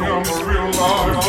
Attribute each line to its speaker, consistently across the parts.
Speaker 1: I'm a real lord.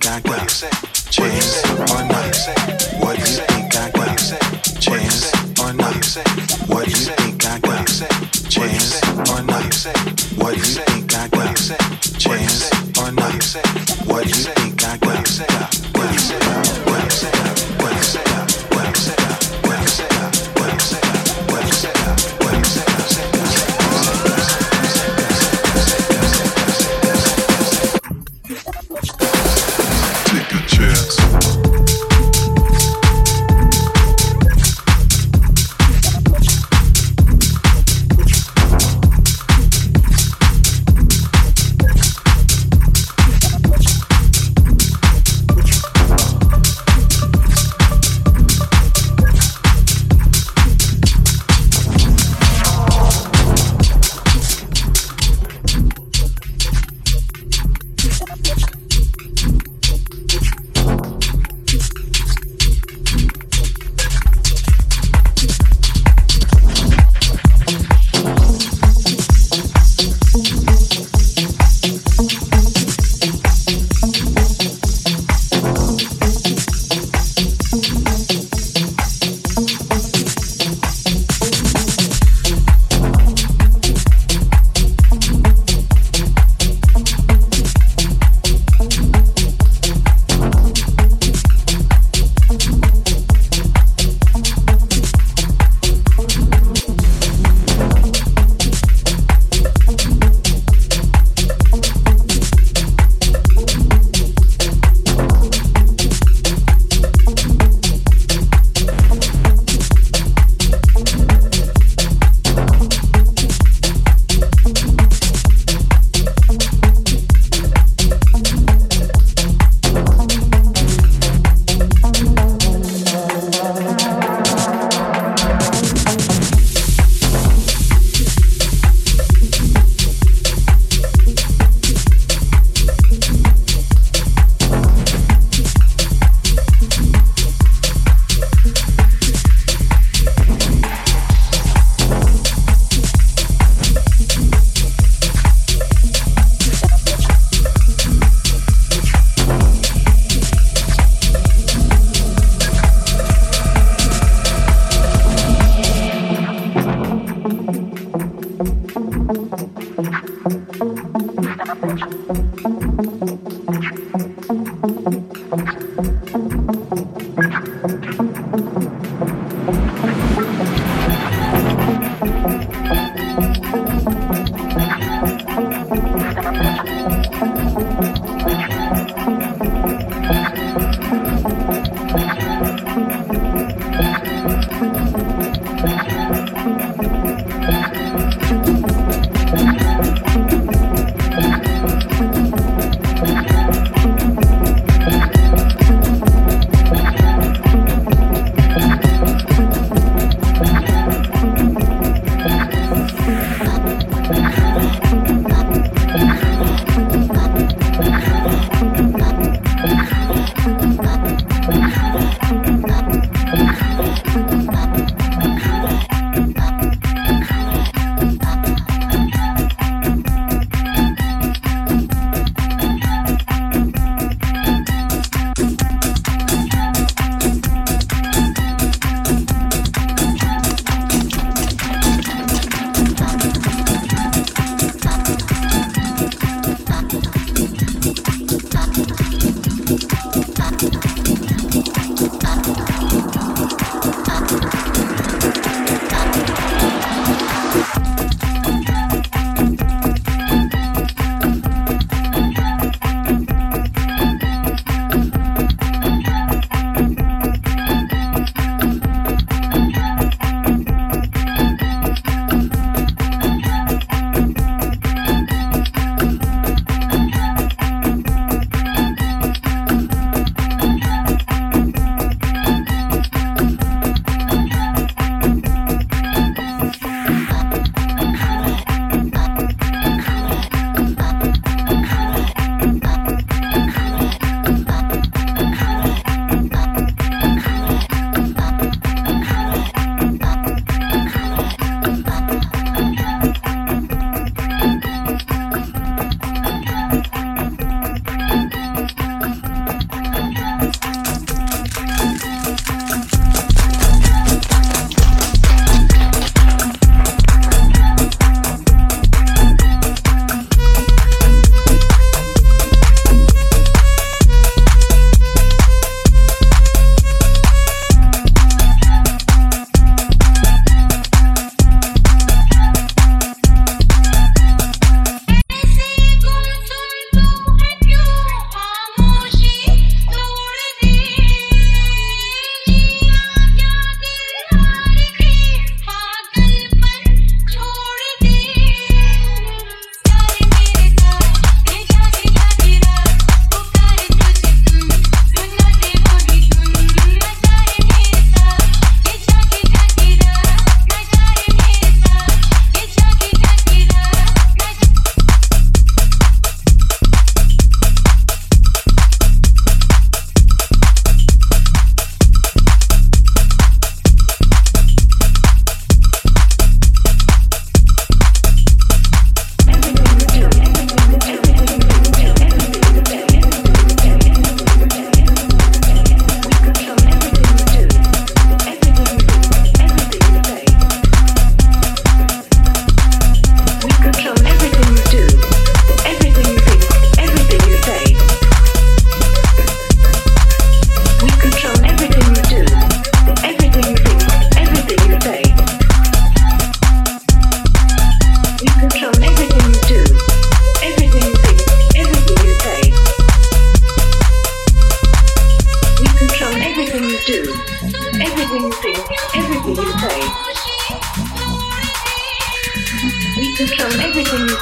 Speaker 1: think Chance or
Speaker 2: not? What do you think Chance or not? What do you think Chance or not?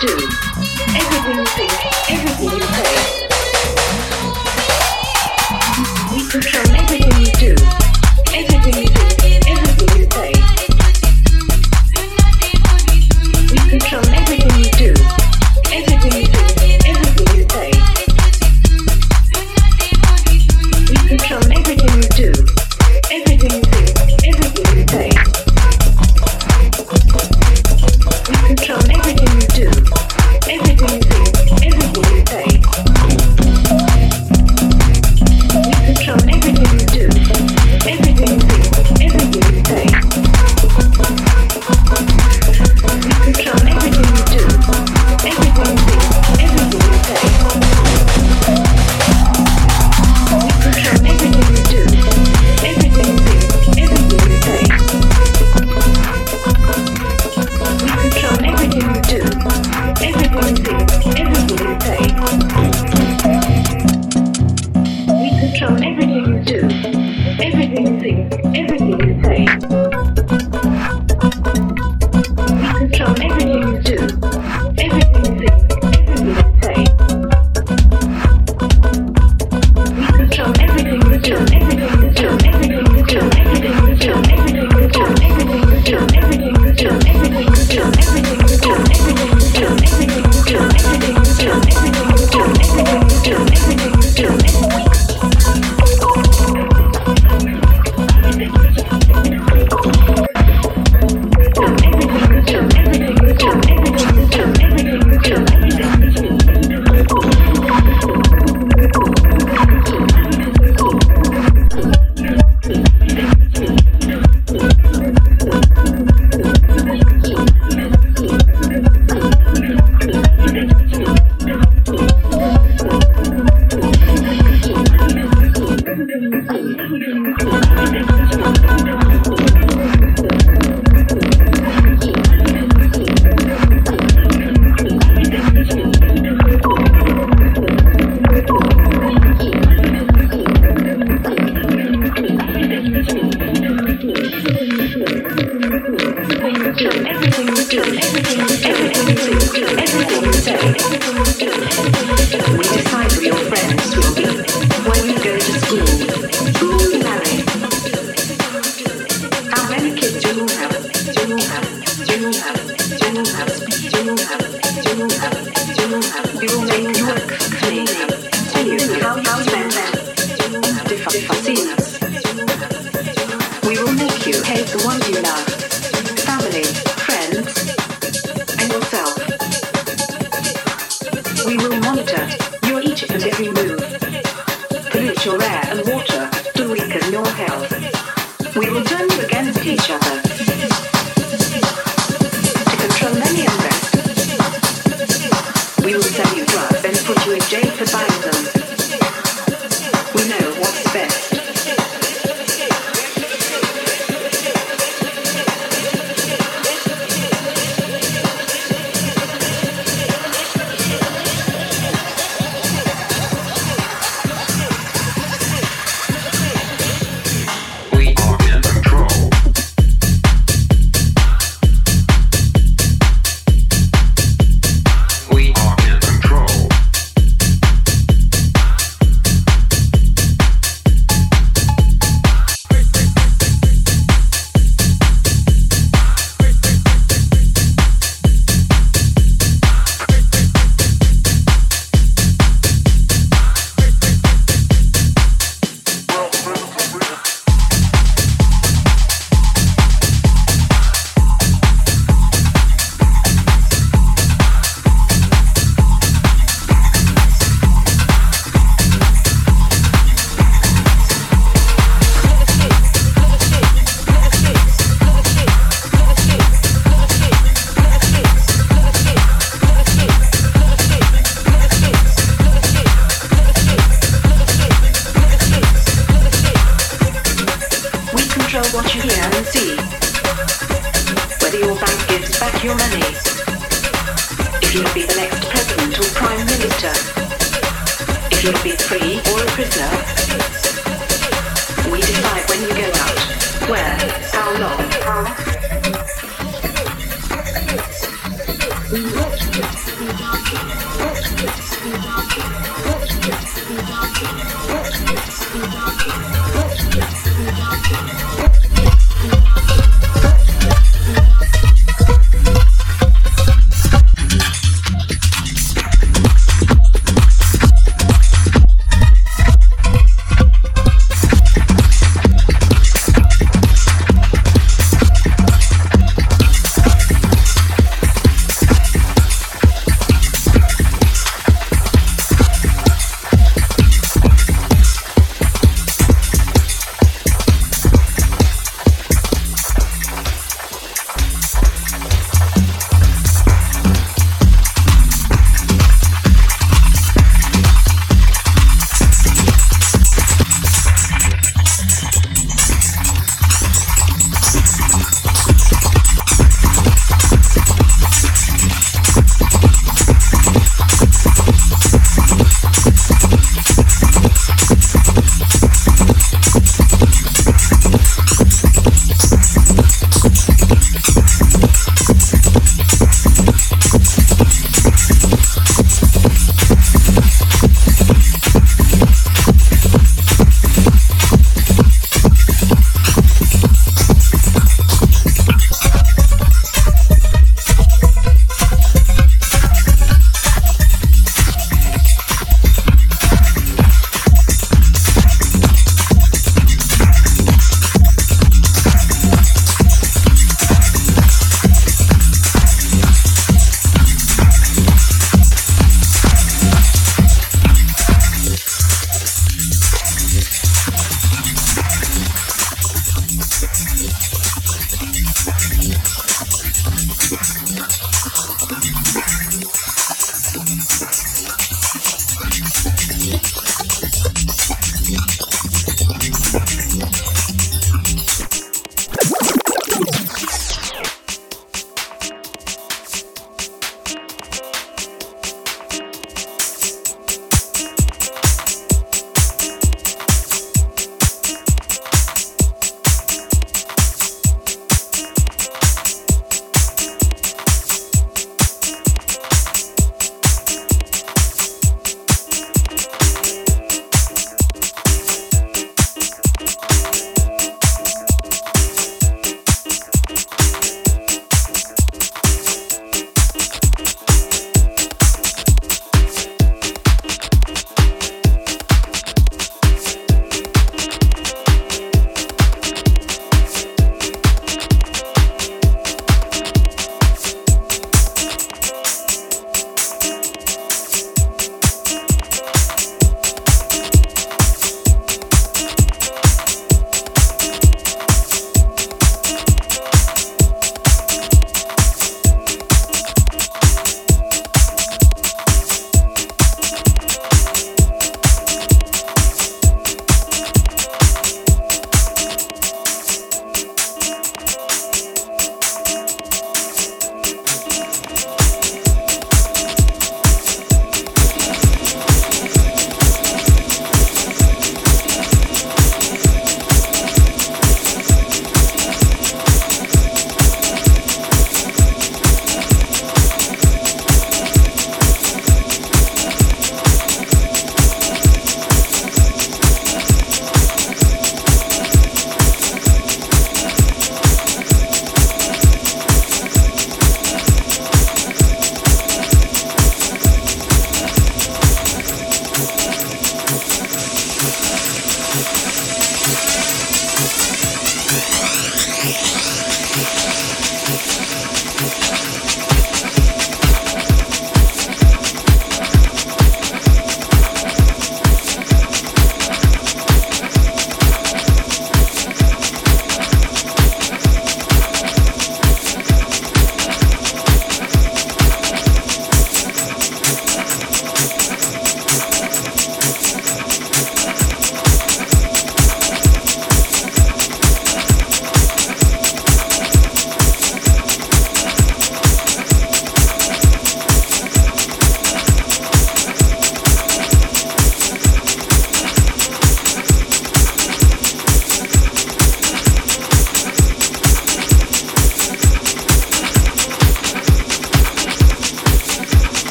Speaker 2: do.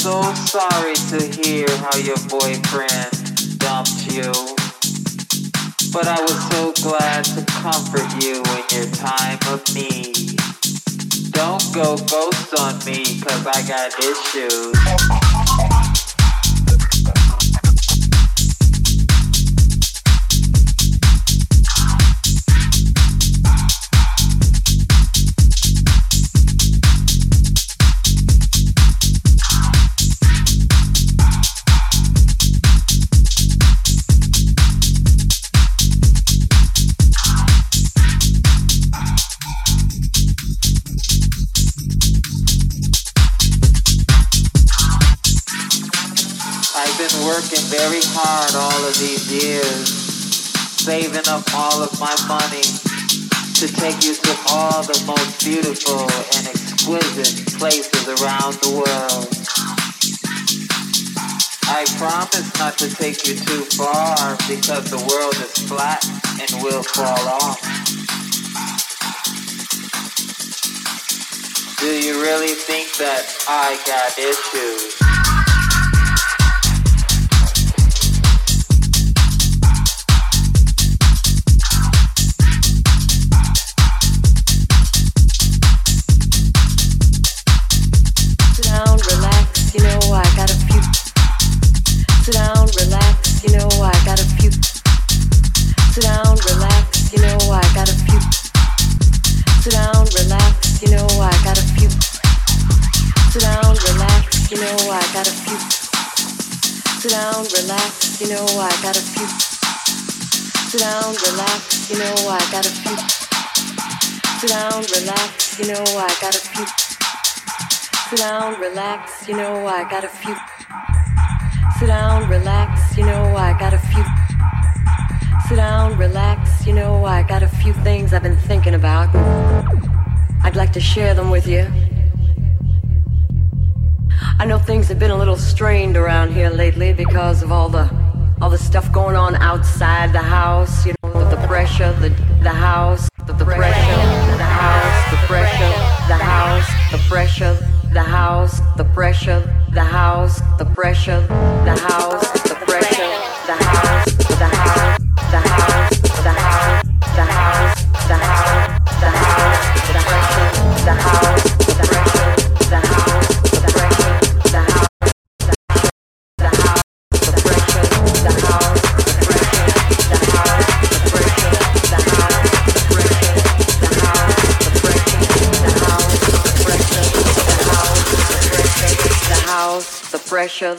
Speaker 2: So sorry to hear how your boyfriend dumped you, but I was so glad to comfort you in your time of need. Don't go ghost on me, cause I got issues. Working very hard all of these years, saving up all of my money to take you to all the most beautiful and exquisite places around the world. I promise not to take you too far because the world is flat and will fall off. Do you really think that I got issues?
Speaker 3: Relax, you know I got a few. Sit down, relax, you know I got a few. Sit down, relax, you know I got a few. Sit down, relax, you know I got a few. Sit down, relax, you know I got a few. Sit down, relax, you know I got a few things I've been thinking about. I'd like to share them with you. I know things have been a little strained around here lately because of all the all the stuff going on outside the house, you know, the, pressure, the house, the pressure, the house, the house, the, pressure, the house, the pressure, the house, the pressure, the house, the pressure, the house, the pressure, the house, the pressure, the house, the pressure, the house, the house, the house, the house, the house, the house, the house, the pressure, the house,
Speaker 4: show.